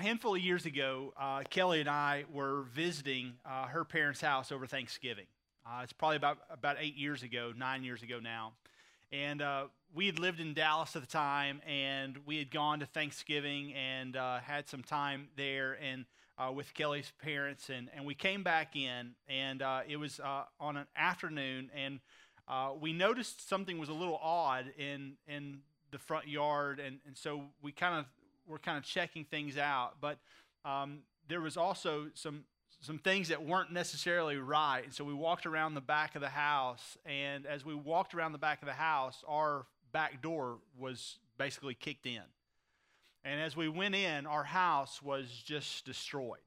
handful of years ago, uh, Kelly and I were visiting uh, her parents' house over Thanksgiving. Uh, it's probably about, about eight years ago, nine years ago now. And uh, we had lived in Dallas at the time, and we had gone to Thanksgiving and uh, had some time there and uh, with Kelly's parents. And, and we came back in, and it was on an afternoon, and we noticed something was a little odd in, in the front yard. And, and so we kind of were kind of checking things out. But um, there was also some some things that weren't necessarily right. And so we walked around the back of the house, and as we walked around the back of the house, our back door was basically kicked in. And as we went in, our house was just destroyed.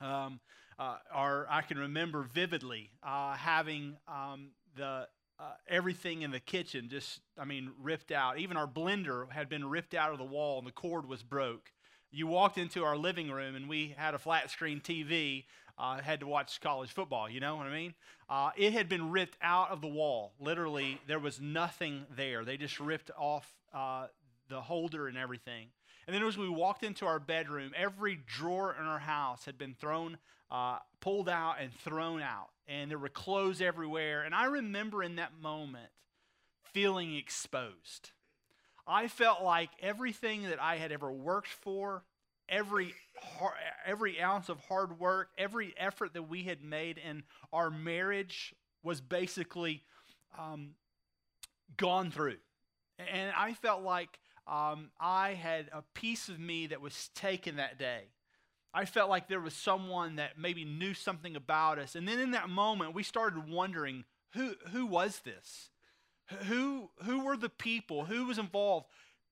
Um, uh, our, I can remember vividly uh, having um, the uh, everything in the kitchen just, I mean, ripped out. Even our blender had been ripped out of the wall and the cord was broke. You walked into our living room and we had a flat screen TV, uh, had to watch college football, you know what I mean? Uh, it had been ripped out of the wall. Literally, there was nothing there. They just ripped off uh, the holder and everything. And then as we walked into our bedroom, every drawer in our house had been thrown, uh, pulled out, and thrown out and there were clothes everywhere. And I remember in that moment feeling exposed. I felt like everything that I had ever worked for, every every ounce of hard work, every effort that we had made in our marriage was basically um, gone through, and I felt like um, I had a piece of me that was taken that day. I felt like there was someone that maybe knew something about us. And then in that moment, we started wondering who, who was this? Who, who were the people? Who was involved?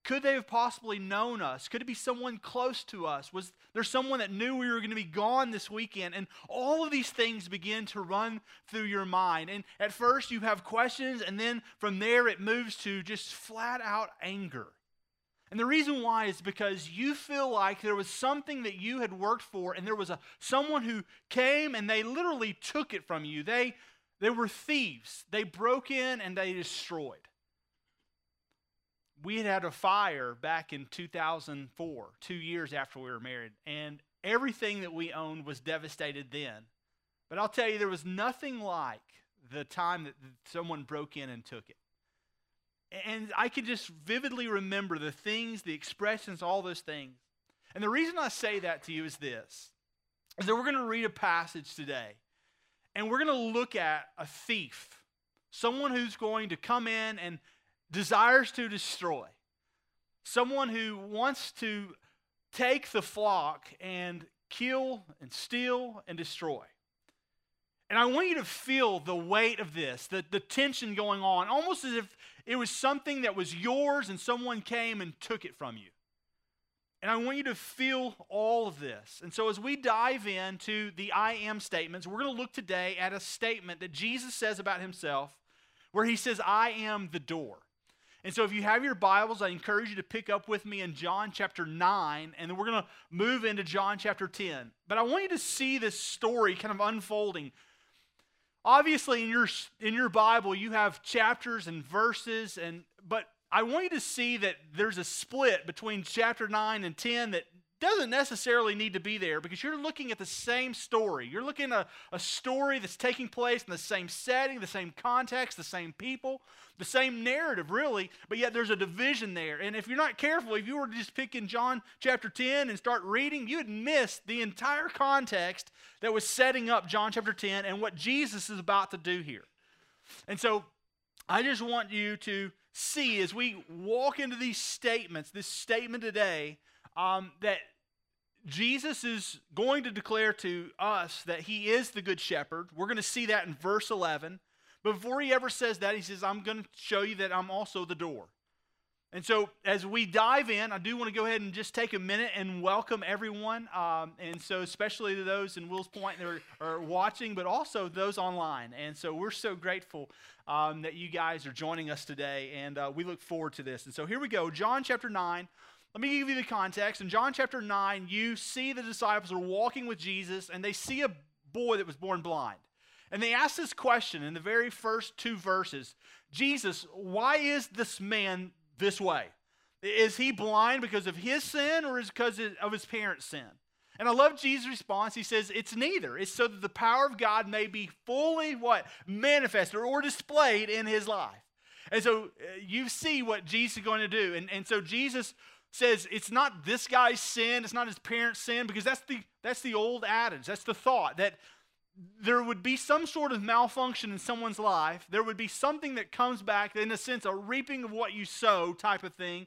Could they have possibly known us? Could it be someone close to us? Was there someone that knew we were going to be gone this weekend? And all of these things begin to run through your mind. And at first, you have questions, and then from there, it moves to just flat out anger. And the reason why is because you feel like there was something that you had worked for and there was a someone who came and they literally took it from you. They they were thieves. They broke in and they destroyed. We had had a fire back in 2004, 2 years after we were married, and everything that we owned was devastated then. But I'll tell you there was nothing like the time that someone broke in and took it. And I can just vividly remember the things, the expressions, all those things. And the reason I say that to you is this is that we're going to read a passage today and we're going to look at a thief, someone who's going to come in and desires to destroy, someone who wants to take the flock and kill and steal and destroy. And I want you to feel the weight of this, the, the tension going on, almost as if it was something that was yours and someone came and took it from you. And I want you to feel all of this. And so, as we dive into the I am statements, we're going to look today at a statement that Jesus says about himself, where he says, I am the door. And so, if you have your Bibles, I encourage you to pick up with me in John chapter 9, and then we're going to move into John chapter 10. But I want you to see this story kind of unfolding Obviously, in your, in your Bible, you have chapters and verses, and, but I want you to see that there's a split between chapter 9 and 10 that doesn't necessarily need to be there because you're looking at the same story. You're looking at a, a story that's taking place in the same setting, the same context, the same people, the same narrative, really, but yet there's a division there. And if you're not careful, if you were to just pick in John chapter 10 and start reading, you'd miss the entire context that was setting up John chapter 10 and what Jesus is about to do here. And so I just want you to see as we walk into these statements, this statement today, um, that Jesus is going to declare to us that he is the good shepherd. We're going to see that in verse 11. Before he ever says that, he says, I'm going to show you that I'm also the door. And so, as we dive in, I do want to go ahead and just take a minute and welcome everyone. Um, and so, especially to those in Wills Point that are, are, watching, but also those online. And so, we're so grateful um, that you guys are joining us today. And uh, we look forward to this. And so, here we go John chapter 9. Let me give you the context. In John chapter 9, you see the disciples are walking with Jesus and they see a boy that was born blind. And they ask this question in the very first two verses Jesus, why is this man this way? Is he blind because of his sin or is because of his parents' sin? And I love Jesus' response. He says, It's neither. It's so that the power of God may be fully what? Manifested or displayed in his life. And so uh, you see what Jesus is going to do. And, and so Jesus says it's not this guy's sin, it's not his parents' sin, because that's the that's the old adage. That's the thought that there would be some sort of malfunction in someone's life. There would be something that comes back, in a sense, a reaping of what you sow type of thing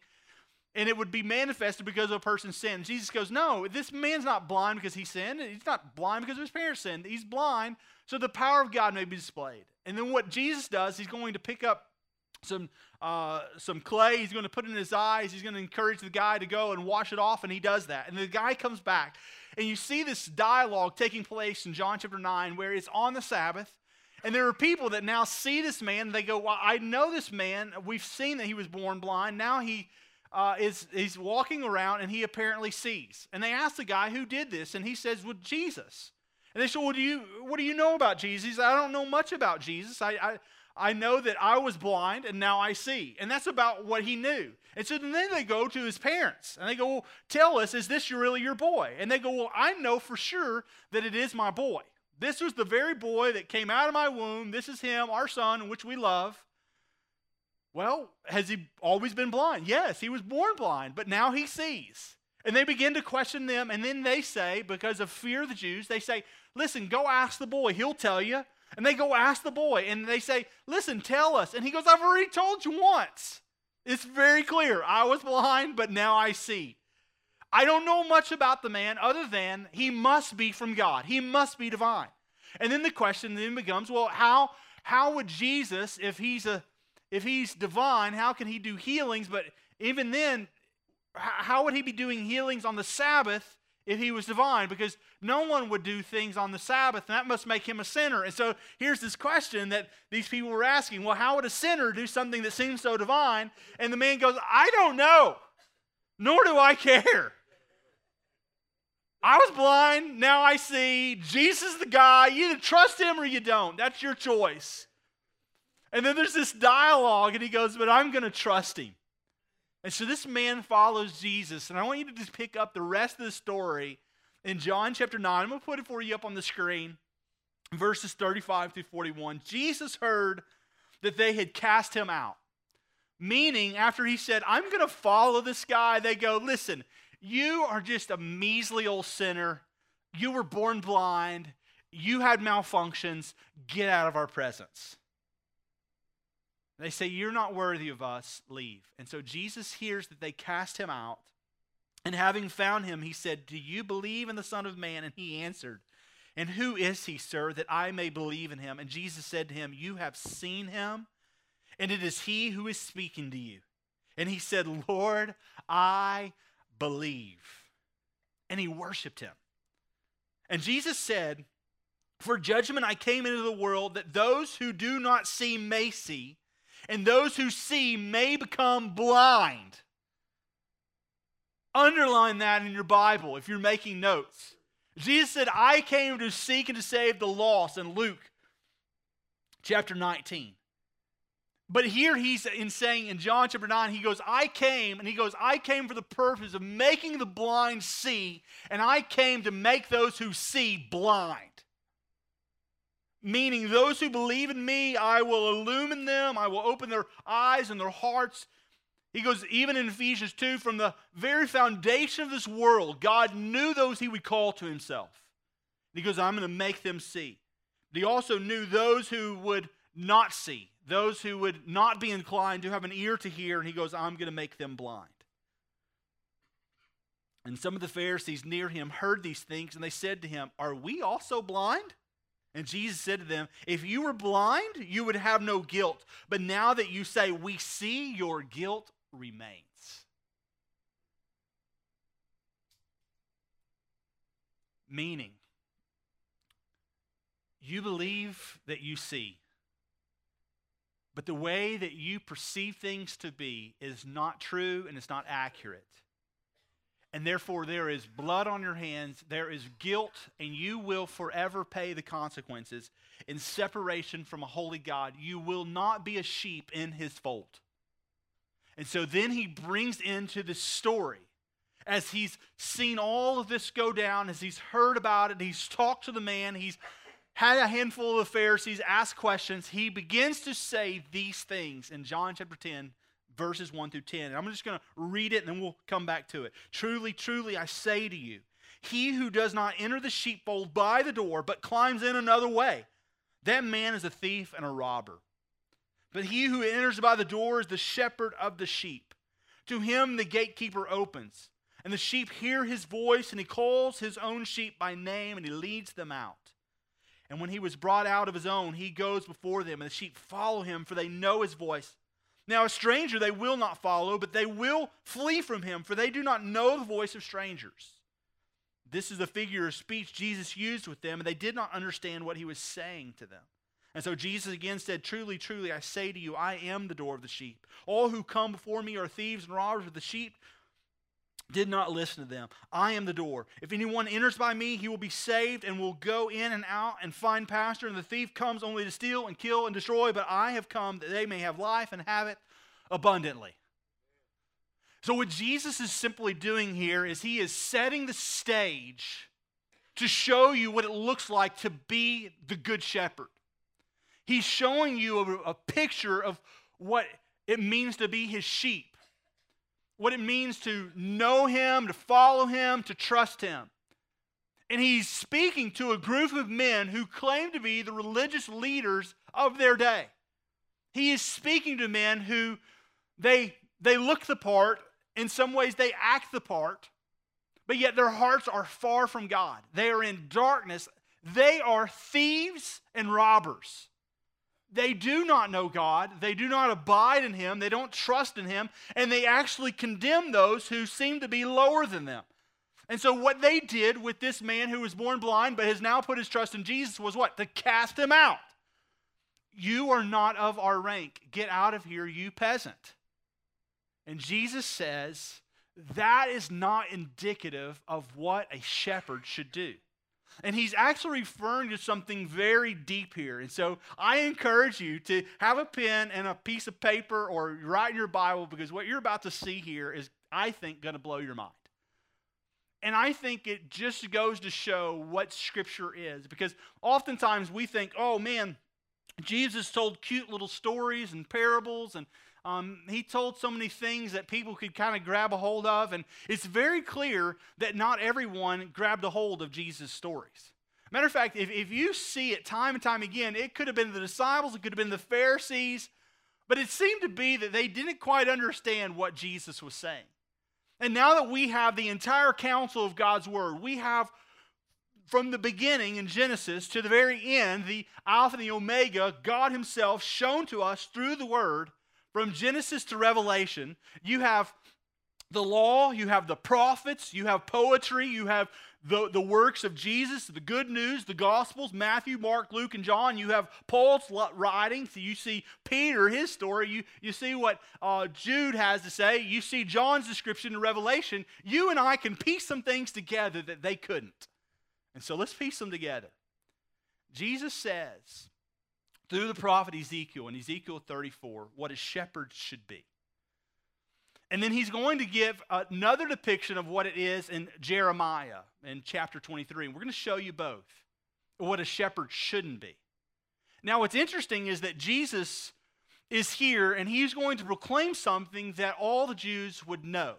and it would be manifested because of a person's sin. Jesus goes, No, this man's not blind because he sinned. He's not blind because of his parents sinned. He's blind so the power of God may be displayed. And then what Jesus does, he's going to pick up some, uh, some clay. He's going to put in his eyes. He's going to encourage the guy to go and wash it off, and he does that. And the guy comes back. And you see this dialogue taking place in John chapter 9 where it's on the Sabbath. And there are people that now see this man. They go, Well, I know this man. We've seen that he was born blind. Now he uh, is he's walking around and he apparently sees. And they ask the guy who did this, and he says, "Well, Jesus." And they say, "Well, do you what do you know about Jesus?" I don't know much about Jesus. I, I I know that I was blind and now I see. And that's about what he knew. And so then they go to his parents and they go, well, Tell us, is this really your boy? And they go, Well, I know for sure that it is my boy. This was the very boy that came out of my womb. This is him, our son, which we love. Well, has he always been blind? Yes, he was born blind, but now he sees. And they begin to question them, and then they say, because of fear of the Jews, they say, Listen, go ask the boy, he'll tell you. And they go ask the boy, and they say, Listen, tell us. And he goes, I've already told you once. It's very clear. I was blind, but now I see. I don't know much about the man other than he must be from God. He must be divine. And then the question then becomes, well, how, how would Jesus, if he's a if he's divine, how can he do healings? But even then, how would he be doing healings on the Sabbath if he was divine? Because no one would do things on the Sabbath, and that must make him a sinner. And so here's this question that these people were asking Well, how would a sinner do something that seems so divine? And the man goes, I don't know, nor do I care. I was blind, now I see. Jesus the guy. You either trust him or you don't. That's your choice. And then there's this dialogue, and he goes, But I'm going to trust him. And so this man follows Jesus. And I want you to just pick up the rest of the story in John chapter 9. I'm going to put it for you up on the screen, verses 35 through 41. Jesus heard that they had cast him out. Meaning, after he said, I'm going to follow this guy, they go, Listen, you are just a measly old sinner. You were born blind. You had malfunctions. Get out of our presence. They say, You're not worthy of us, leave. And so Jesus hears that they cast him out. And having found him, he said, Do you believe in the Son of Man? And he answered, And who is he, sir, that I may believe in him? And Jesus said to him, You have seen him, and it is he who is speaking to you. And he said, Lord, I believe. And he worshiped him. And Jesus said, For judgment I came into the world that those who do not see may see and those who see may become blind. Underline that in your Bible if you're making notes. Jesus said, I came to seek and to save the lost in Luke chapter 19. But here he's in saying in John chapter 9, he goes, I came, and he goes, I came for the purpose of making the blind see, and I came to make those who see blind meaning those who believe in me, I will illumine them, I will open their eyes and their hearts. He goes, even in Ephesians 2, from the very foundation of this world, God knew those he would call to himself. He goes, I'm going to make them see. But he also knew those who would not see, those who would not be inclined to have an ear to hear, and he goes, I'm going to make them blind. And some of the Pharisees near him heard these things, and they said to him, Are we also blind? And Jesus said to them, If you were blind, you would have no guilt. But now that you say, We see, your guilt remains. Meaning, you believe that you see, but the way that you perceive things to be is not true and it's not accurate and therefore there is blood on your hands, there is guilt, and you will forever pay the consequences in separation from a holy God. You will not be a sheep in his fold. And so then he brings into the story as he's seen all of this go down, as he's heard about it, he's talked to the man, he's had a handful of the Pharisees ask questions, he begins to say these things in John chapter 10, verses 1 through 10. And I'm just going to read it and then we'll come back to it. Truly, truly, I say to you, he who does not enter the sheepfold by the door, but climbs in another way, that man is a thief and a robber. But he who enters by the door is the shepherd of the sheep. To him the gatekeeper opens, and the sheep hear his voice, and he calls his own sheep by name, and he leads them out. And when he was brought out of his own, he goes before them, and the sheep follow him, for they know his voice. Now, a stranger they will not follow, but they will flee from him, for they do not know the voice of strangers. This is the figure of speech Jesus used with them, and they did not understand what he was saying to them. And so Jesus again said, Truly, truly, I say to you, I am the door of the sheep. All who come before me are thieves and robbers, but the sheep did not listen to them. I am the door. If anyone enters by me, he will be saved and will go in and out and find pasture. And the thief comes only to steal and kill and destroy, but I have come that they may have life and have it abundantly. So, what Jesus is simply doing here is he is setting the stage to show you what it looks like to be the good shepherd. He's showing you a, a picture of what it means to be his sheep, what it means to know him, to follow him, to trust him. And he's speaking to a group of men who claim to be the religious leaders of their day. He is speaking to men who they, they look the part, in some ways they act the part, but yet their hearts are far from God. They are in darkness. They are thieves and robbers. They do not know God. They do not abide in Him. They don't trust in Him. And they actually condemn those who seem to be lower than them. And so, what they did with this man who was born blind but has now put his trust in Jesus was what? To cast him out. You are not of our rank. Get out of here, you peasant. And Jesus says that is not indicative of what a shepherd should do. And he's actually referring to something very deep here. And so I encourage you to have a pen and a piece of paper or write in your Bible because what you're about to see here is, I think, going to blow your mind. And I think it just goes to show what Scripture is because oftentimes we think, oh man, Jesus told cute little stories and parables and um, he told so many things that people could kind of grab a hold of, and it's very clear that not everyone grabbed a hold of Jesus' stories. Matter of fact, if, if you see it time and time again, it could have been the disciples, it could have been the Pharisees, but it seemed to be that they didn't quite understand what Jesus was saying. And now that we have the entire counsel of God's Word, we have from the beginning in Genesis to the very end, the Alpha and the Omega, God Himself shown to us through the Word from Genesis to Revelation, you have the law, you have the prophets, you have poetry, you have the, the works of Jesus, the good news, the Gospels, Matthew, Mark, Luke, and John. You have Paul's writings. You see Peter, his story. You, you see what uh, Jude has to say. You see John's description in Revelation. You and I can piece some things together that they couldn't. And so let's piece them together. Jesus says through the prophet Ezekiel in Ezekiel 34 what a shepherd should be. And then he's going to give another depiction of what it is in Jeremiah in chapter 23. And we're going to show you both what a shepherd shouldn't be. Now, what's interesting is that Jesus is here and he's going to proclaim something that all the Jews would know.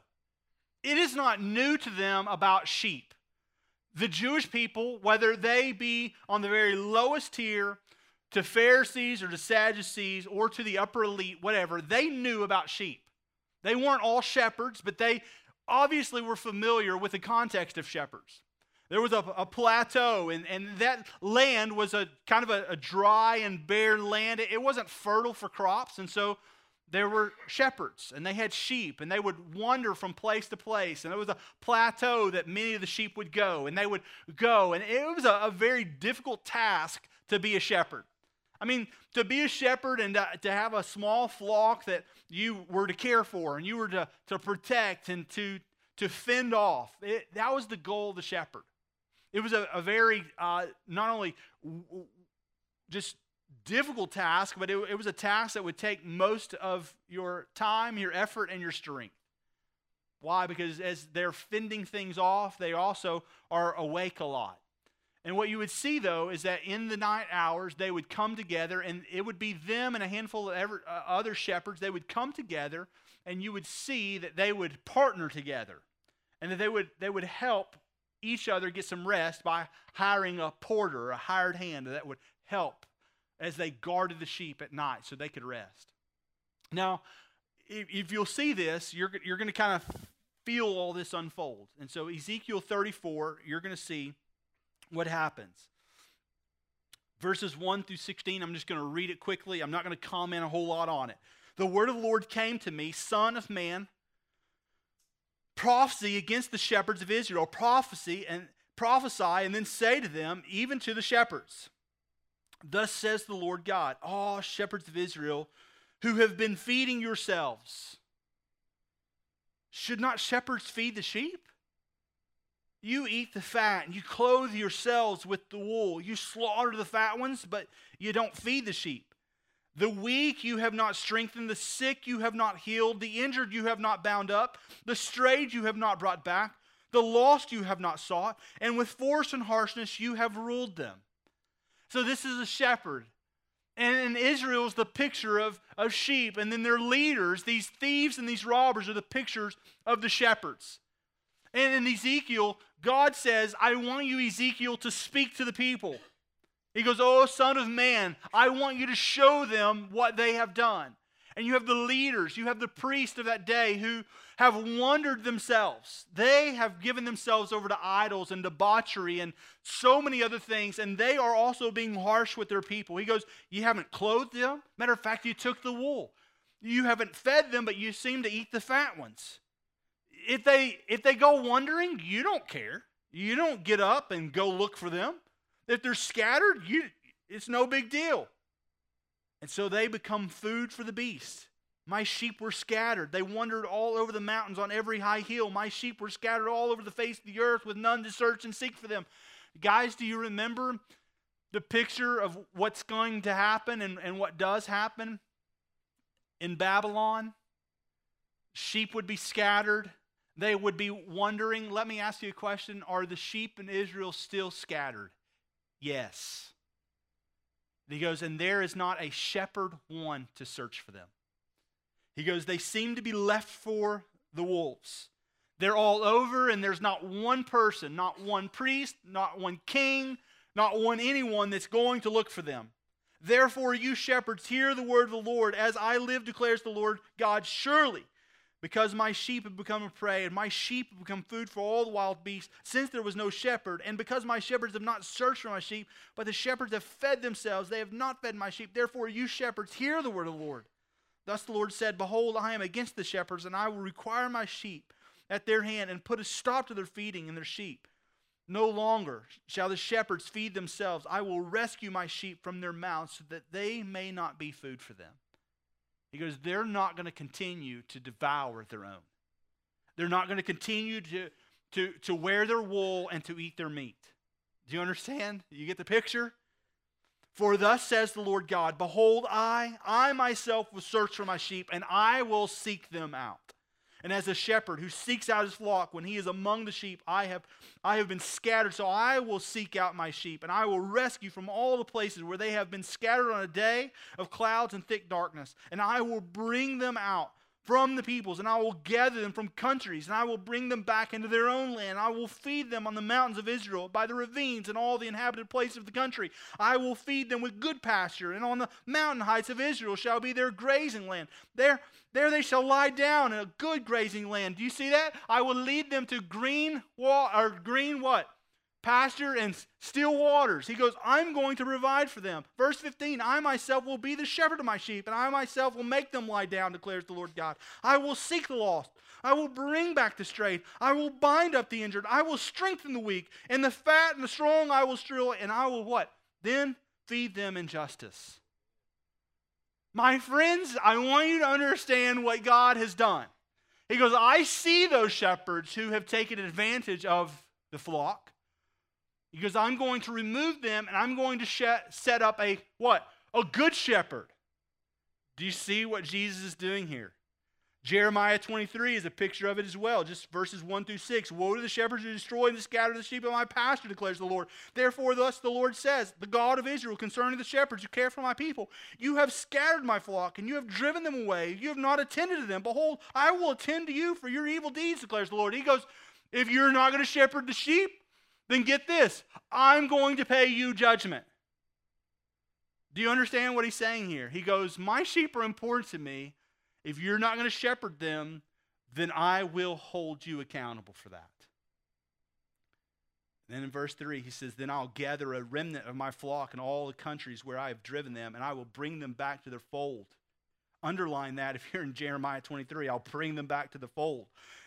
It is not new to them about sheep. The Jewish people, whether they be on the very lowest tier to Pharisees or to Sadducees or to the upper elite, whatever, they knew about sheep. They weren't all shepherds, but they obviously were familiar with the context of shepherds. There was a, a plateau, and, and that land was a kind of a, a dry and bare land. It, it wasn't fertile for crops, and so there were shepherds, and they had sheep, and they would wander from place to place. And there was a plateau that many of the sheep would go, and they would go. And it was a, a very difficult task to be a shepherd. I mean, to be a shepherd and to, to, have a small flock that you were to care for and you were to, to protect and to, to fend off, it, that was the goal of the shepherd. It was a, a very, uh, not only w- just difficult task, but it, it was a task that would take most of your time, your effort, and your strength. Why? Because as they're fending things off, they also are awake a lot. And what you would see, though, is that in the night hours, they would come together, and it would be them and a handful of ever, uh, other shepherds. They would come together, and you would see that they would partner together, and that they would, they would help each other get some rest by hiring a porter, a hired hand that would help as they guarded the sheep at night so they could rest. Now, if, you'll see this, you're, you're going to kind of feel all this unfold. And so, Ezekiel 34, you're going to see what happens. Verses 1 through 16, I'm just going to read it quickly. I'm not going to comment a whole lot on it. The word of the Lord came to me, Son of man, prophecy against the shepherds of Israel, prophecy and prophesy, and then say to them, even to the shepherds, Thus says the Lord God, all shepherds of Israel who have been feeding yourselves. Should not shepherds feed the sheep? You eat the fat and you clothe yourselves with the wool. You slaughter the fat ones, but you don't feed the sheep. The weak you have not strengthened, the sick you have not healed, the injured you have not bound up, the strayed you have not brought back, the lost you have not sought, and with force and harshness you have ruled them. So this is a shepherd. And Israel is the picture of, of sheep. And then their leaders, these thieves and these robbers, are the pictures of the shepherds. And in Ezekiel, God says, I want you, Ezekiel, to speak to the people. He goes, Oh, son of man, I want you to show them what they have done. And you have the leaders, you have the priest of that day who have wandered themselves. They have given themselves over to idols and debauchery and so many other things, and they are also being harsh with their people. He goes, You haven't clothed them. Matter of fact, you took the wool. You haven't fed them, but you seem to eat the fat ones if they if they go wandering, you don't care. You don't get up and go look for them. If they're scattered, you it's no big deal. And so they become food for the beast. My sheep were scattered. They wandered all over the mountains on every high hill. My sheep were scattered all over the face of the earth with none to search and seek for them. Guys, do you remember the picture of what's going to happen and, and what does happen in Babylon? Sheep would be scattered, they would be wondering, let me ask you a question Are the sheep in Israel still scattered? Yes. He goes, and there is not a shepherd one to search for them. He goes, they seem to be left for the wolves. They're all over, and there's not one person, not one priest, not one king, not one anyone that's going to look for them. Therefore, you shepherds, hear the word of the Lord. As I live, declares the Lord God, surely because my sheep have become a prey, and my sheep have become food for all the wild beasts, since there was no shepherd, and because my shepherds have not searched for my sheep, but the shepherds have fed themselves, they have not fed my sheep. Therefore, you shepherds, hear the word of the Lord. Thus the Lord said, Behold, I am against the shepherds, and I will require my sheep at their hand, and put a stop to their feeding and their sheep. No longer shall the shepherds feed themselves. I will rescue my sheep from their mouths, so that they may not be food for them. He goes, they're not going to continue to devour their own. They're not going to continue to, to, to wear their wool and to eat their meat. Do you understand? You get the picture? For thus says the Lord God Behold, I, I myself will search for my sheep, and I will seek them out. And as a shepherd who seeks out his flock when he is among the sheep, I have, I have been scattered. So I will seek out my sheep, and I will rescue from all the places where they have been scattered on a day of clouds and thick darkness. And I will bring them out from the peoples, and I will gather them from countries, and I will bring them back into their own land. I will feed them on the mountains of Israel, by the ravines and all the inhabited places of the country. I will feed them with good pasture, and on the mountain heights of Israel shall be their grazing land. There, there they shall lie down in a good grazing land. Do you see that? I will lead them to green wall or green what? Pasture and still waters. He goes, I'm going to provide for them. Verse 15, I myself will be the shepherd of my sheep, and I myself will make them lie down, declares the Lord God. I will seek the lost. I will bring back the strayed. I will bind up the injured. I will strengthen the weak. And the fat and the strong I will strill, and I will what? Then feed them in justice. My friends, I want you to understand what God has done. He goes, I see those shepherds who have taken advantage of the flock. Because I'm going to remove them and I'm going to set up a what? a good shepherd. Do you see what Jesus is doing here? Jeremiah 23 is a picture of it as well, just verses 1 through 6. Woe to the shepherds who destroy and scatter the sheep of my pasture, declares the Lord. Therefore, thus the Lord says, the God of Israel, concerning the shepherds who care for my people, you have scattered my flock, and you have driven them away. You have not attended to them. Behold, I will attend to you for your evil deeds, declares the Lord. He goes, If you're not going to shepherd the sheep, then get this I'm going to pay you judgment. Do you understand what he's saying here? He goes, My sheep are important to me. If you're not going to shepherd them, then I will hold you accountable for that. then in verse 3, he says, Then I'll gather a remnant of my flock in all the countries where I have driven them, and I will bring them back to their fold. Underline that if you're in Jeremiah 23, I'll bring them back to the fold.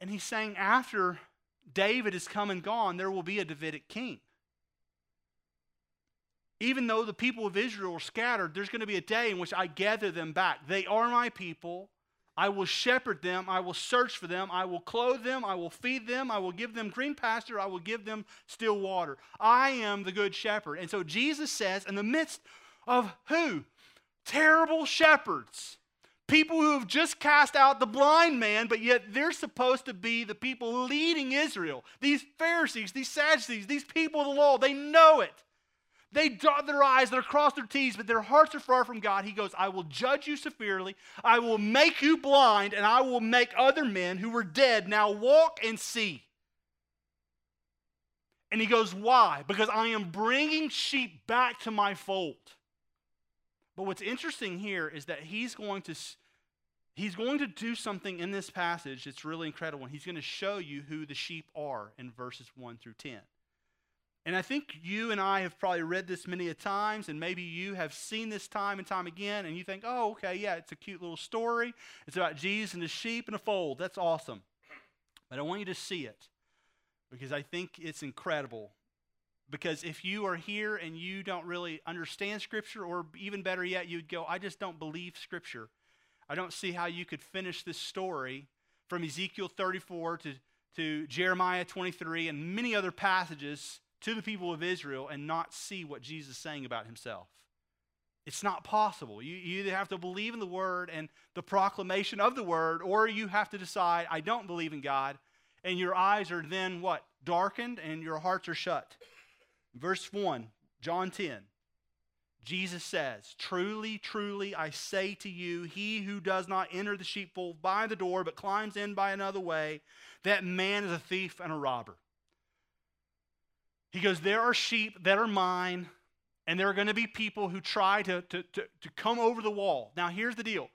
And he's saying, after David has come and gone, there will be a Davidic king. Even though the people of Israel are scattered, there's going to be a day in which I gather them back. They are my people. I will shepherd them. I will search for them. I will clothe them. I will feed them. I will give them green pasture. I will give them still water. I am the good shepherd. And so Jesus says, in the midst of who? Terrible shepherds People who have just cast out the blind man, but yet they're supposed to be the people leading Israel. These Pharisees, these Sadducees, these people of the law, they know it. They dot their I's, they cross their T's, but their hearts are far from God. He goes, I will judge you severely. I will make you blind, and I will make other men who were dead now walk and see. And he goes, Why? Because I am bringing sheep back to my fold. But what's interesting here is that he's going to he's going to do something in this passage that's really incredible. And he's going to show you who the sheep are in verses 1 through 10. And I think you and I have probably read this many a times, and maybe you have seen this time and time again, and you think, oh, okay, yeah, it's a cute little story. It's about Jesus and the sheep and a fold. That's awesome. But I want you to see it because I think it's incredible because if you are here and you don't really understand Scripture, or even better yet, you'd go, I just don't believe Scripture. I don't see how you could finish this story from Ezekiel 34 to, to Jeremiah 23 and many other passages to the people of Israel and not see what Jesus is saying about himself. It's not possible. You, you either have to believe in the word and the proclamation of the word, or you have to decide, I don't believe in God, and your eyes are then what? Darkened and your hearts are shut. Verse 1, John 10. Jesus says, Truly, truly, I say to you, he who does not enter the sheepfold by the door, but climbs in by another way, that man is a thief and a robber. He goes, There are sheep that are mine, and there are going to be people who try to, to, to, to come over the wall. Now, here's the deal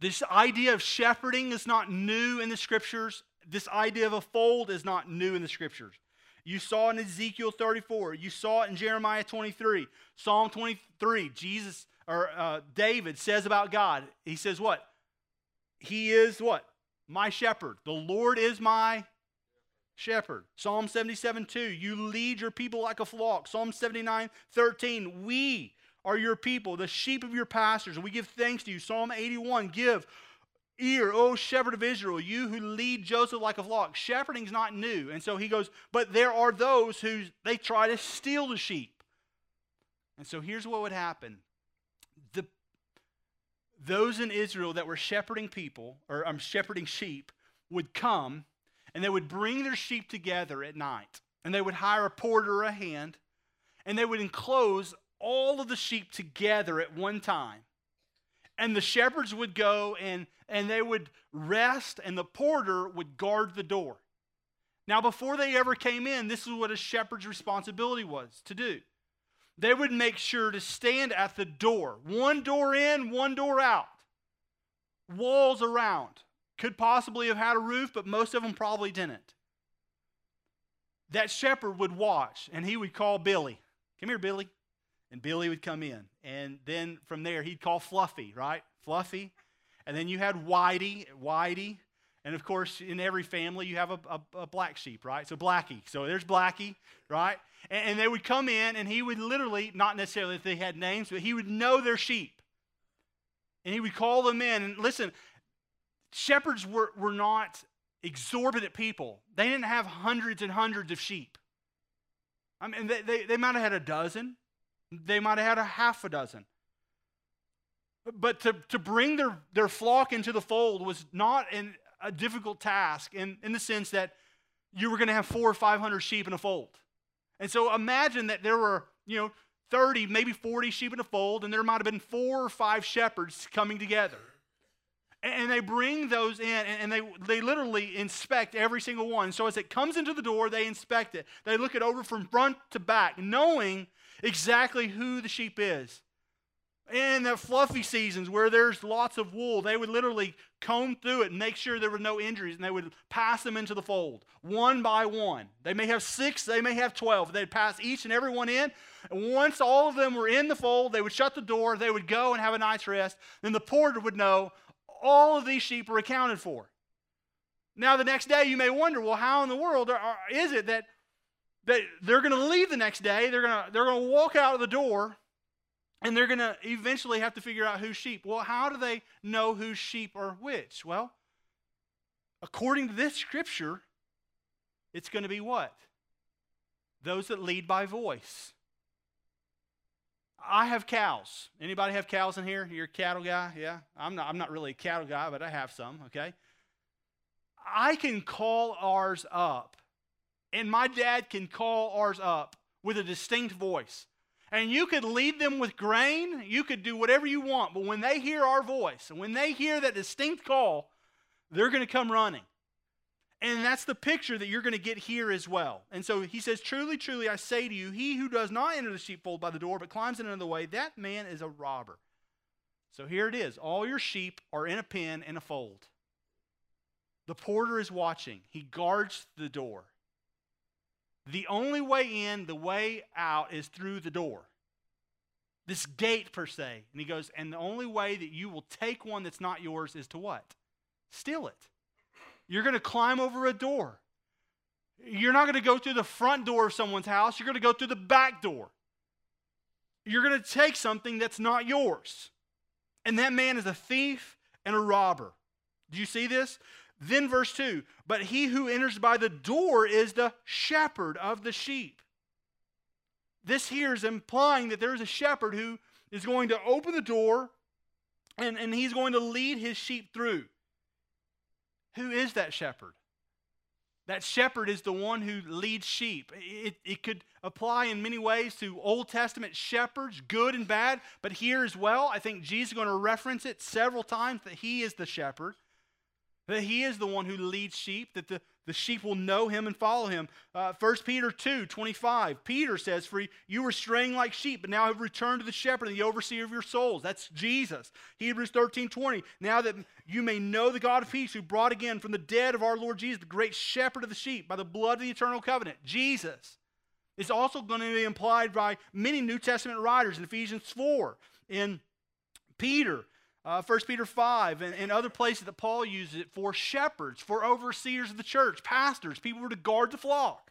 this idea of shepherding is not new in the scriptures, this idea of a fold is not new in the scriptures. You saw in Ezekiel 34. You saw it in Jeremiah 23. Psalm 23, Jesus or uh, David says about God, he says what? He is what? My shepherd. The Lord is my shepherd. Psalm 77, 2. You lead your people like a flock. Psalm 79, 13. We are your people, the sheep of your pastors. we give thanks to you. Psalm 81. Give ear, O shepherd of Israel, you who lead Joseph like a flock. Shepherding's not new. And so he goes, but there are those who they try to steal the sheep. And so here's what would happen. The, those in Israel that were shepherding people, or I'm um, shepherding sheep, would come and they would bring their sheep together at night. And they would hire a porter or a hand, and they would enclose all of the sheep together at one time. And the shepherds would go and and they would rest, and the porter would guard the door. Now, before they ever came in, this is what a shepherd's responsibility was to do. They would make sure to stand at the door, one door in, one door out, walls around. Could possibly have had a roof, but most of them probably didn't. That shepherd would watch, and he would call Billy. Come here, Billy. And Billy would come in. And then from there, he'd call Fluffy, right? Fluffy. And then you had Whitey, Whitey. And of course, in every family, you have a, a, a black sheep, right? So Blackie. So there's Blackie, right? And, and, they would come in, and he would literally, not necessarily if they had names, but he would know their sheep. And he would call them in. And listen, shepherds were, were not exorbitant people, they didn't have hundreds and hundreds of sheep. I mean, they, they, they might have had a dozen, they might have had a half a dozen. But to, to bring their, their flock into the fold was not an, a difficult task in, in the sense that you were going to have four or 500 sheep in a fold. And so imagine that there were, you know, 30, maybe 40 sheep in a fold, and there might have been four or five shepherds coming together. And they bring those in, and they, they literally inspect every single one. So as it comes into the door, they inspect it. They look it over from front to back, knowing exactly who the sheep is. In the fluffy seasons where there's lots of wool, they would literally comb through it and make sure there were no injuries, and they would pass them into the fold one by one. They may have six, they may have 12. They'd pass each and every one in. And once all of them were in the fold, they would shut the door, they would go and have a night's rest. Then the porter would know all of these sheep are accounted for. Now, the next day, you may wonder, well, how in the world are, is it that, that they're going to leave the next day? They're going to they're going to walk out of the door and they're going to eventually have to figure out whose sheep. Well, how do they know whose sheep are which? Well, according to this scripture, it's going to be what? Those that lead by voice. I have cows. Anybody have cows in here? You're a cattle guy? Yeah. I'm not I'm not really a cattle guy, but I have some, okay? I can call ours up. And my dad can call ours up with a distinct voice. And you could lead them with grain, you could do whatever you want, but when they hear our voice and when they hear that distinct call, they're going to come running. And that's the picture that you're going to get here as well. And so he says, Truly, truly, I say to you, he who does not enter the sheepfold by the door, but climbs in another way, that man is a robber. So here it is. All your sheep are in a pen in a fold. The porter is watching, he guards the door. The only way in, the way out is through the door. This gate, per se. And he goes, and the only way that you will take one that's not yours is to what? Steal it. You're going to climb over a door. You're not going to go through the front door of someone's house. You're going to go through the back door. You're going to take something that's not yours. And that man is a thief and a robber. Do you see this? Then, verse 2 But he who enters by the door is the shepherd of the sheep. This here is implying that there is a shepherd who is going to open the door and, and he's going to lead his sheep through. Who is that shepherd? That shepherd is the one who leads sheep. It, it could apply in many ways to Old Testament shepherds, good and bad, but here as well, I think Jesus is going to reference it several times that he is the shepherd that he is the one who leads sheep, that the, the sheep will know him and follow him. Uh, 1 Peter 2 25, Peter says, For you were straying like sheep, but now have returned to the shepherd and the overseer of your souls. That's Jesus. Hebrews 13 20, Now that you may know the God of peace who brought again from the dead of our Lord Jesus, the great shepherd of the sheep, by the blood of the eternal covenant, Jesus. It's also going to be implied by many New Testament writers in Ephesians 4, in Peter, uh, 1 Peter 5 and, and other places that Paul uses it for shepherds, for overseers of the church, pastors, people who are to guard the flock.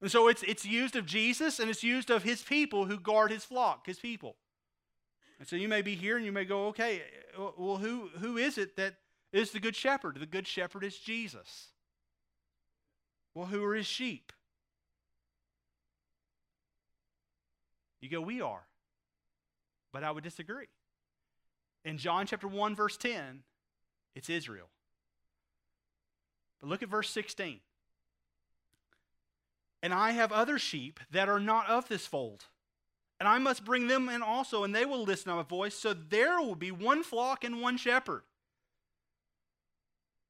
And so it's, it's used of Jesus and it's used of his people who guard his flock, his people. And so you may be here and you may go, okay, uh, well, who, who is it that is the good shepherd? The good shepherd is Jesus. Well, who are his sheep? You go, we are. But I would disagree. In John chapter 1, verse 10, it's Israel. But look at verse 16. And I have other sheep that are not of this fold. And I must bring them in also, and they will listen to my voice. So there will be one flock and one shepherd.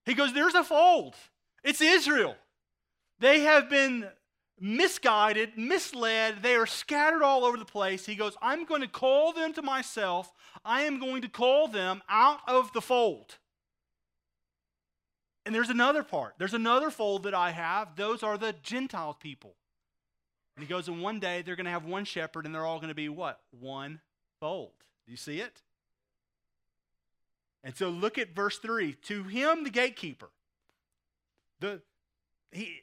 He goes, There's a fold. It's Israel. They have been misguided, misled. They are scattered all over the place. He goes, I'm going to call them to myself. I am going to call them out of the fold. And there's another part. There's another fold that I have. Those are the Gentile people. And he goes, and one day they're going to have one shepherd and they're all going to be what? One fold. Do you see it? And so look at verse 3. To him, the gatekeeper, the, he,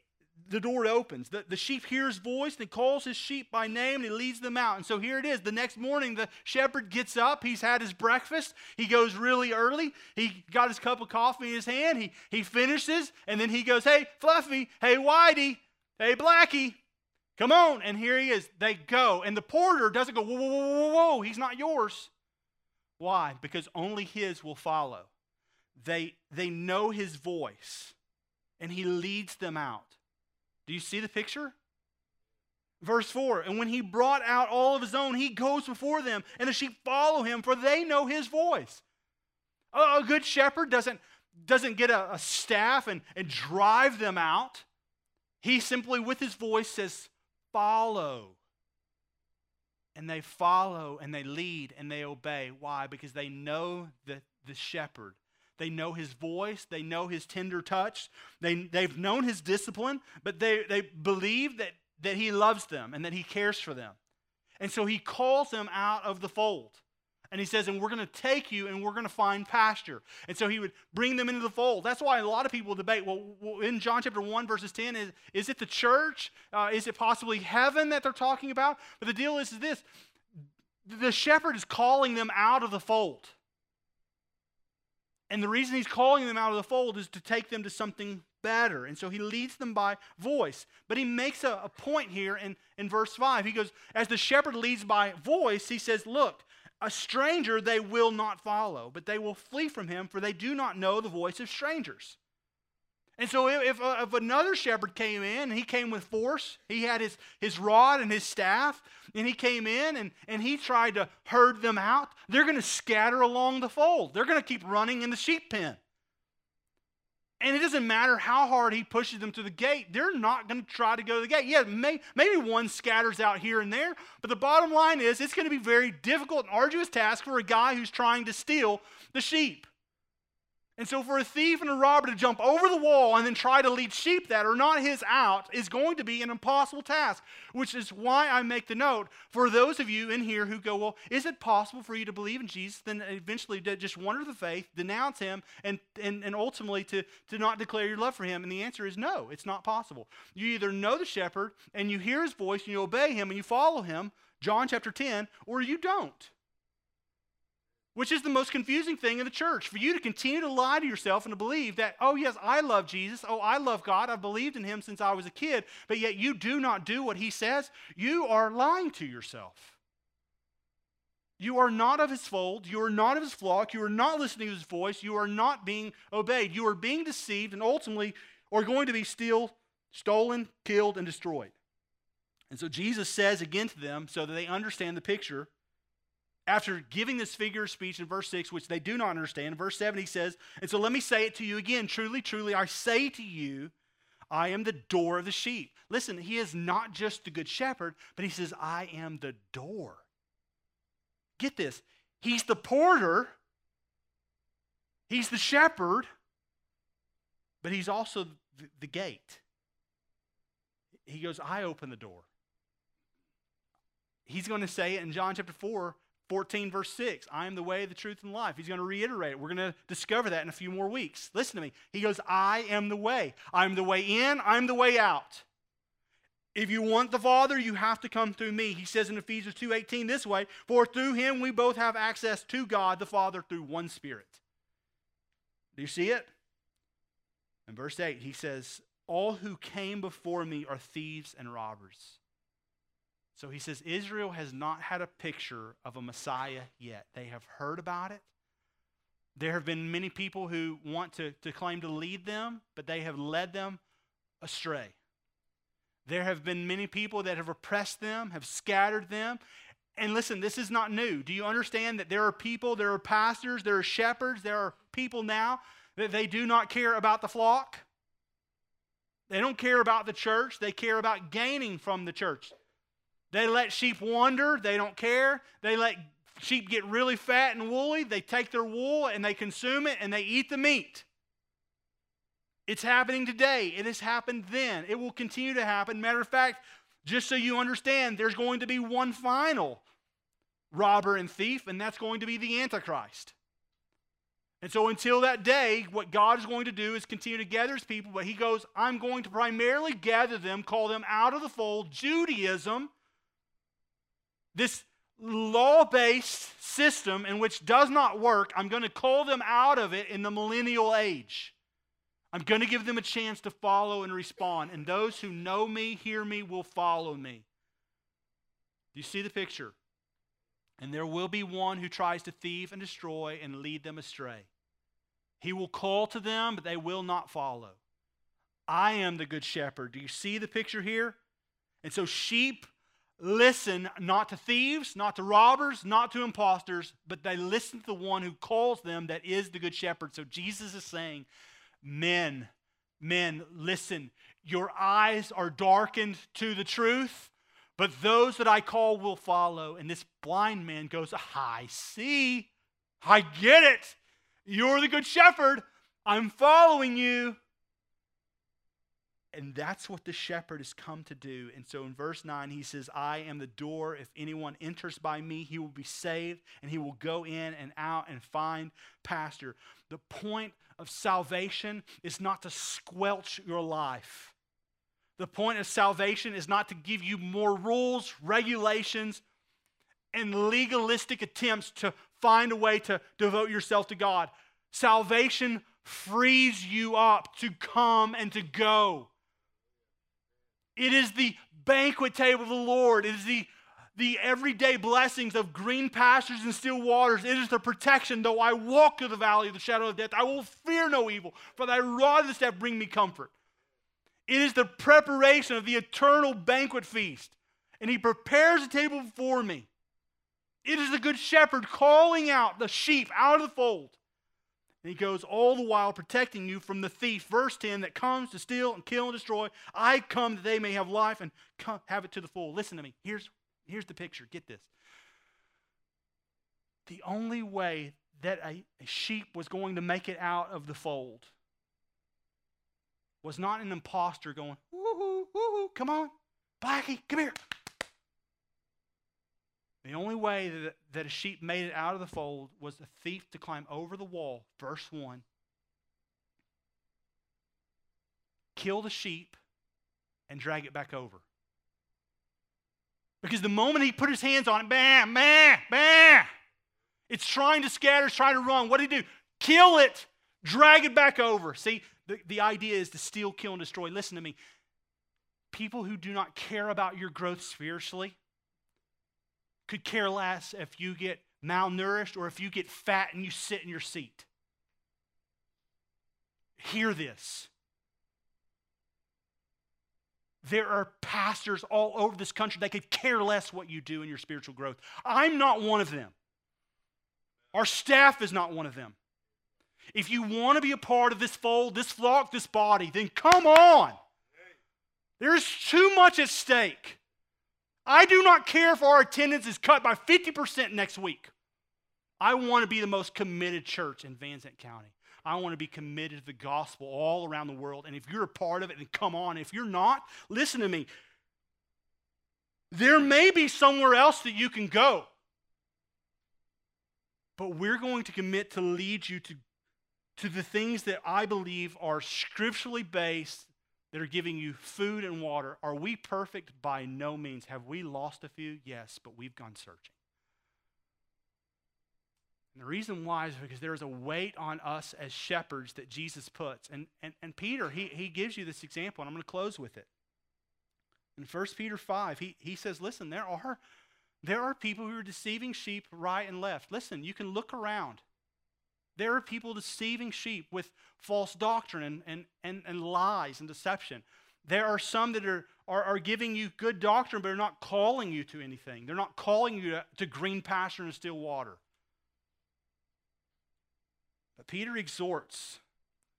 the door opens. The, the sheep hears voice and calls his sheep by name and he leads them out. And so here it is. The next morning, the shepherd gets up. He's had his breakfast. He goes really early. He got his cup of coffee in his hand. He, he finishes and then he goes, Hey, Fluffy. Hey, Whitey. Hey, Blackie. Come on. And here he is. They go. And the porter doesn't go, Whoa, whoa, whoa, whoa. He's not yours. Why? Because only his will follow. They, they know his voice and he leads them out. Do you see the picture? Verse 4 And when he brought out all of his own, he goes before them, and the sheep follow him, for they know his voice. A, good shepherd doesn't, doesn't get a, a staff and, and drive them out. He simply, with his voice, says, Follow. And they follow and they lead and they obey. Why? Because they know the, the shepherd they know his voice. They know his tender touch. They, they've known his discipline, but they, they believe that, that he loves them and that he cares for them. And so he calls them out of the fold. And he says, and we're going to take you and we're going to find pasture. And so he would bring them into the fold. That's why a lot of people debate well, in John chapter 1, verses 10, is, is it the church? Uh, is it possibly heaven that they're talking about? But the deal is, is this the shepherd is calling them out of the fold. And the reason he's calling them out of the fold is to take them to something better. And so he leads them by voice. But he makes a, a, point here in, in verse 5. He goes, As the shepherd leads by voice, he says, Look, a stranger they will not follow, but they will flee from him, for they do not know the voice of strangers. And so if, uh, if, another shepherd came in he came with force, he had his, his rod and his staff, and he came in and, and he tried to herd them out, they're going to scatter along the fold. They're going to keep running in the sheep pen. And it doesn't matter how hard he pushes them to the gate, they're not going to try to go to the gate. Yeah, may, maybe one scatters out here and there, but the bottom line is it's going to be very difficult and arduous task for a guy who's trying to steal the sheep. And so, for a thief and a robber to jump over the wall and then try to lead sheep that are not his out is going to be an impossible task, which is why I make the note for those of you in here who go, Well, is it possible for you to believe in Jesus, then eventually to just wander the faith, denounce him, and, and, and ultimately to, to not declare your love for him? And the answer is no, it's not possible. You either know the shepherd and you hear his voice and you obey him and you follow him, John chapter 10, or you don't which is the most confusing thing in the church for you to continue to lie to yourself and to believe that, oh, yes, I love Jesus. Oh, I love God. I've believed in him since I was a kid, but yet you do not do what he says. You are lying to yourself. You are not of his fold. You are not of his flock. You are not listening to his voice. You are not being obeyed. You are being deceived and ultimately are going to be still stolen, killed, and destroyed. And so Jesus says again to them, so that they understand the picture after giving this figure of speech in verse 6, which they do not understand, verse 7, he says, And so let me say it to you again. Truly, truly, I say to you, I am the door of the sheep. Listen, he is not just the good shepherd, but he says, I am the door. Get this. He's the porter, he's the shepherd, but he's also the, the gate. He goes, I open the door. He's going to say it in John chapter 4 14, verse 6. I am the way, the truth, and life. He's going to reiterate it. We're going to discover that in a few more weeks. Listen to me. He goes, I am the way. I'm the way in, I'm the way out. If you want the Father, you have to come through me. He says in Ephesians 2:18 this way, for through him we both have access to God the Father through one Spirit. Do you see it? In verse 8, he says, All who came before me are thieves and robbers. So he says Israel has not had a picture of a Messiah yet. They have heard about it. There have been many people who want to, to claim to lead them, but they have led them astray. There have been many people that have oppressed them, have scattered them. And listen, this is not new. Do you understand that there are people, there are pastors, there are shepherds, there are people now that they do not care about the flock? They don't care about the church, they care about gaining from the church. They let sheep wander, they don't care. They let sheep get really fat and woolly, they take their wool and they consume it and they eat the meat. It's happening today. It has happened then. It will continue to happen. Matter of fact, just so you understand, there's going to be one final robber and thief, and that's going to be the Antichrist. And so until that day, what God is going to do is continue to gather his people, but he goes, I'm going to primarily gather them, call them out of the fold. Judaism, this law based system in which does not work, I'm going to call them out of it in the millennial age. I'm going to give them a chance to follow and respond. And those who know me, hear me, will follow me. Do you see the picture? And there will be one who tries to thieve and destroy and lead them astray. He will call to them, but they will not follow. I am the good shepherd. Do you see the picture here? And so sheep listen not to thieves, not to robbers, not to impostors, but they listen to the one who calls them that is the good shepherd. So Jesus is saying, Men, men, listen. Your eyes are darkened to the truth, but those that I call will follow. And this blind man goes, I see. I get it. You're the good shepherd. I'm following you. And that's what the shepherd has come to do. And so in verse 9, he says, I am the door. If anyone enters by me, he will be saved, and he will go in and out and find pasture. The point of salvation is not to squelch your life. The point of salvation is not to give you more rules, regulations, and legalistic attempts to find a way to devote yourself to God. Salvation frees you up to come and to go. It is the banquet table of the Lord. It is the, the everyday blessings of green pastures and still waters. It is the protection. Though I walk through the valley of the shadow of death, I will fear no evil, for thy rod and staff bring me comfort. It is the preparation of the eternal banquet feast. And he prepares a table before me. It is the good shepherd calling out the sheep out of the fold. And he goes, all the while protecting you from the thief. Verse 10 that comes to steal and kill and destroy. I come that they may have life and come, have it to the full. Listen to me. Here's, here's the picture. Get this. The only way that a, a sheep was going to make it out of the fold was not an impostor going, woohoo, woohoo, come on, Blackie, come here. The only way that, that a sheep made it out of the fold was the thief to climb over the wall, verse 1, kill the sheep, and drag it back over. Because the moment he put his hands on it, bam, bam, bam, it's trying to scatter, it's trying to run. What did he do? Kill it, drag it back over. See, the, the idea is to steal, kill, and destroy. Listen to me. People who do not care about your growth spiritually, could care less if you get malnourished or if you get fat and you sit in your seat. Hear this. There are pastors all over this country that could care less what you do in your spiritual growth. I'm not one of them. Our staff is not one of them. If you want to be a part of this fold, this flock, this body, then come on. There's too much at stake. I do not care if our attendance is cut by 50% next week. I want to be the most committed church in Van Zandt County. I want to be committed to the gospel all around the world. And if you're a part of it, then come on. If you're not, listen to me. There may be somewhere else that you can go. But we're going to commit to lead you to, to the things that I believe are scripturally based that are giving you food and water. Are we perfect? By no means. Have we lost a few? Yes, but we've gone searching. And the reason why is because there's a weight on us as shepherds that Jesus puts. And, and, and Peter, he, he gives you this example, and I'm going to close with it. In 1 Peter 5, he, he says, listen, there are, there are people who are deceiving sheep right and left. Listen, you can look around. There are people deceiving sheep with false doctrine and, and, and, and lies and deception. There are some that are, are, are giving you good doctrine, but are not calling you to anything. They're not calling you to, to green pasture and still water. But Peter exhorts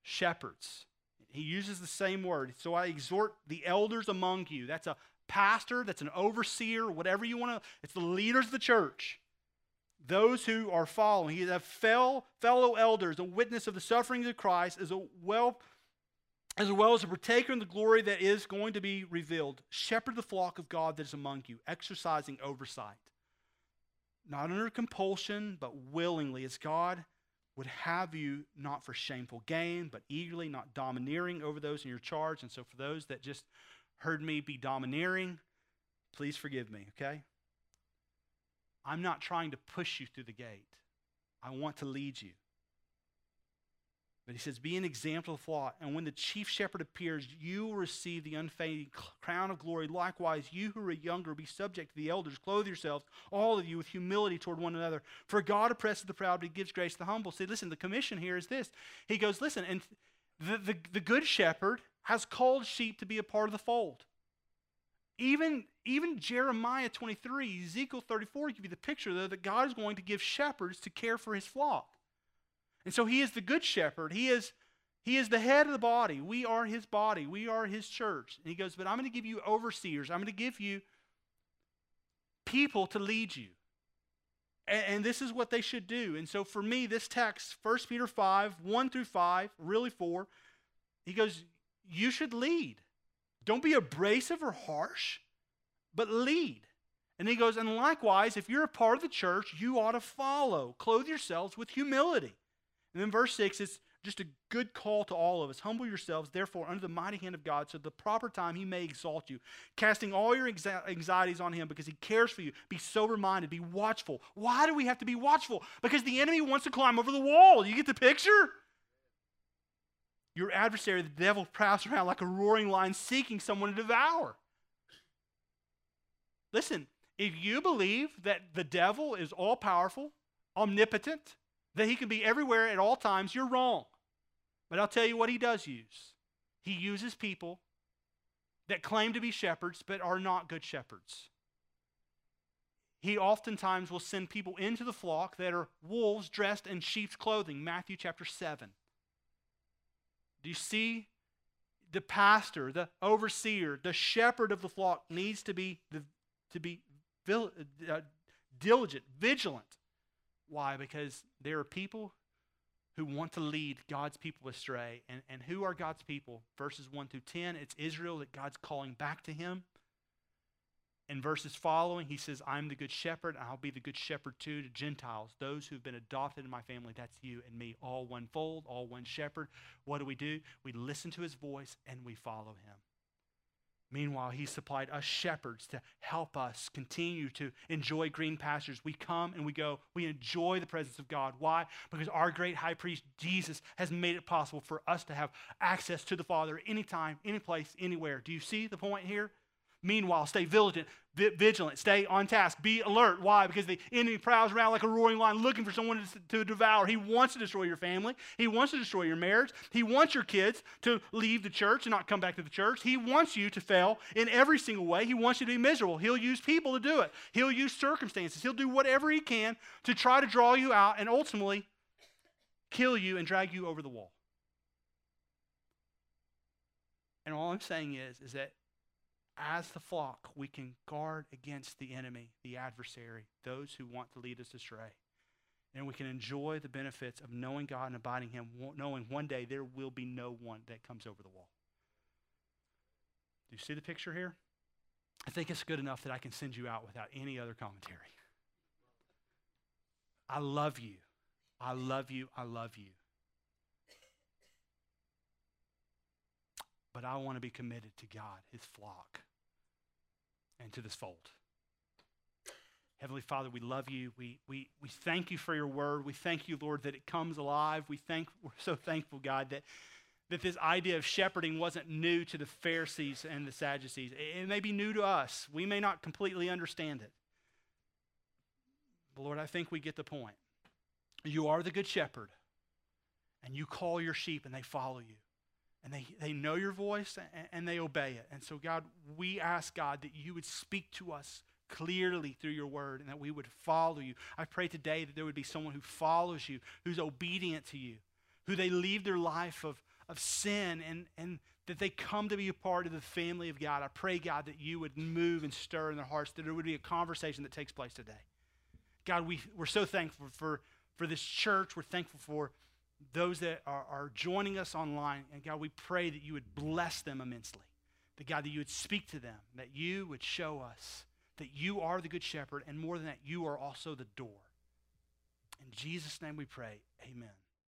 shepherds. He uses the same word. So I exhort the elders among you. That's a pastor, that's an overseer, whatever you want to, it's the leaders of the church those who are following. He is a fellow, elders, a witness of the sufferings of Christ, is a well as well as a partaker in the glory that is going to be revealed. Shepherd the flock of God that is among you, exercising oversight. Not under compulsion, but willingly, as God would have you not for shameful gain, but eagerly, not domineering over those in your charge. And so, for those that just heard me be domineering, please forgive me, okay? I'm not trying to push you through the gate, I want to lead you. But he says, Be an example of flock. And when the chief shepherd appears, you will receive the unfading crown of glory. Likewise, you who are younger, be subject to the elders. Clothe yourselves, all of you, with humility toward one another. For God oppresses the proud, but he gives grace to the humble. See, listen, the commission here is this. He goes, Listen, and the, the, the good shepherd has called sheep to be a part of the fold. Even, even Jeremiah 23, Ezekiel 34 give you the picture, though, that God is going to give shepherds to care for his flock. And so he is the good shepherd. He is, he is the head of the body. We are his body. We are his church. And he goes, But I'm going to give you overseers. I'm going to give you people to lead you. And, and, this is what they should do. And so for me, this text, 1 Peter 5, 1 through 5, really 4, he goes, You should lead. Don't be abrasive or harsh, but lead. And he goes, And likewise, if you're a part of the church, you ought to follow. Clothe yourselves with humility. And then verse 6 is just a good call to all of us. Humble yourselves, therefore, under the mighty hand of God, so at the proper time he may exalt you, casting all your anxieties on him because he cares for you. Be sober minded, be watchful. Why do we have to be watchful? Because the enemy wants to climb over the wall. You get the picture? Your adversary, the devil, prowls around like a roaring lion seeking someone to devour. Listen, if you believe that the devil is all powerful, omnipotent, that he can be everywhere at all times, you're wrong. But I'll tell you what he does use. He uses people that claim to be shepherds but are not good shepherds. He oftentimes will send people into the flock that are wolves dressed in sheep's clothing. Matthew chapter 7. Do you see? The pastor, the overseer, the shepherd of the flock needs to be, the, to be uh, diligent, vigilant why? Because there are people who want to lead God's people astray. And, and who are God's people? Verses 1 through 10, it's Israel that God's calling back to him. In verses following, he says, I'm the good shepherd, and I'll be the good shepherd too to Gentiles, those who've been adopted in my family. That's you and me, all one fold, all one shepherd. What do we do? We listen to his voice and we follow him. Meanwhile, he supplied us shepherds to help us continue to enjoy green pastures. We come and we go. We enjoy the presence of God. Why? Because our great high priest, Jesus, has made it possible for us to have access to the Father anytime, any place, anywhere. Do you see the point here? Meanwhile, stay vigilant, vigilant, stay on task, be alert. Why? Because the enemy prowls around like a roaring lion looking for someone to, to, devour. He wants to destroy your family. He wants to destroy your marriage. He wants your kids to leave the church and not come back to the church. He wants you to fail in every single way. He wants you to be miserable. He'll use people to do it. He'll use circumstances. He'll do whatever he can to try to draw you out and ultimately kill you and drag you over the wall. And all I'm saying is, is that as the flock, we can guard against the enemy, the adversary, those who want to lead us astray. And we can enjoy the benefits of knowing God and abiding Him, knowing one day there will be no one that comes over the wall. Do you see the picture here? I think it's good enough that I can send you out without any other commentary. I love you. I love you. I love you. But I want to be committed to God, His flock and to this fold. Heavenly Father, we love you. We, we, we thank you for your word. We thank you, Lord, that it comes alive. We thank, we're so thankful, God, that, that this idea of shepherding wasn't new to the Pharisees and the Sadducees. It may be new to us. We may not completely understand it. But Lord, I think we get the point. You are the good shepherd, and you call your sheep, and they follow you and they, they know your voice and, and they obey it. And so, God, we ask, God, that you would speak to us clearly through your word and that we would follow you. I pray today that there would be someone who follows you, who's obedient to you, who they leave their life of, of sin and, and that they come to be a part of the family of God. I pray, God, that you would move and stir in their hearts, that there would be a conversation that takes place today. God, we, we're so thankful for, for this church. We're thankful for those that are, are joining us online. And God, we pray that you would bless them immensely. That God, that you would speak to them, that you would show us that you are the good shepherd, and more than that, you are also the door. In Jesus' name we pray, amen.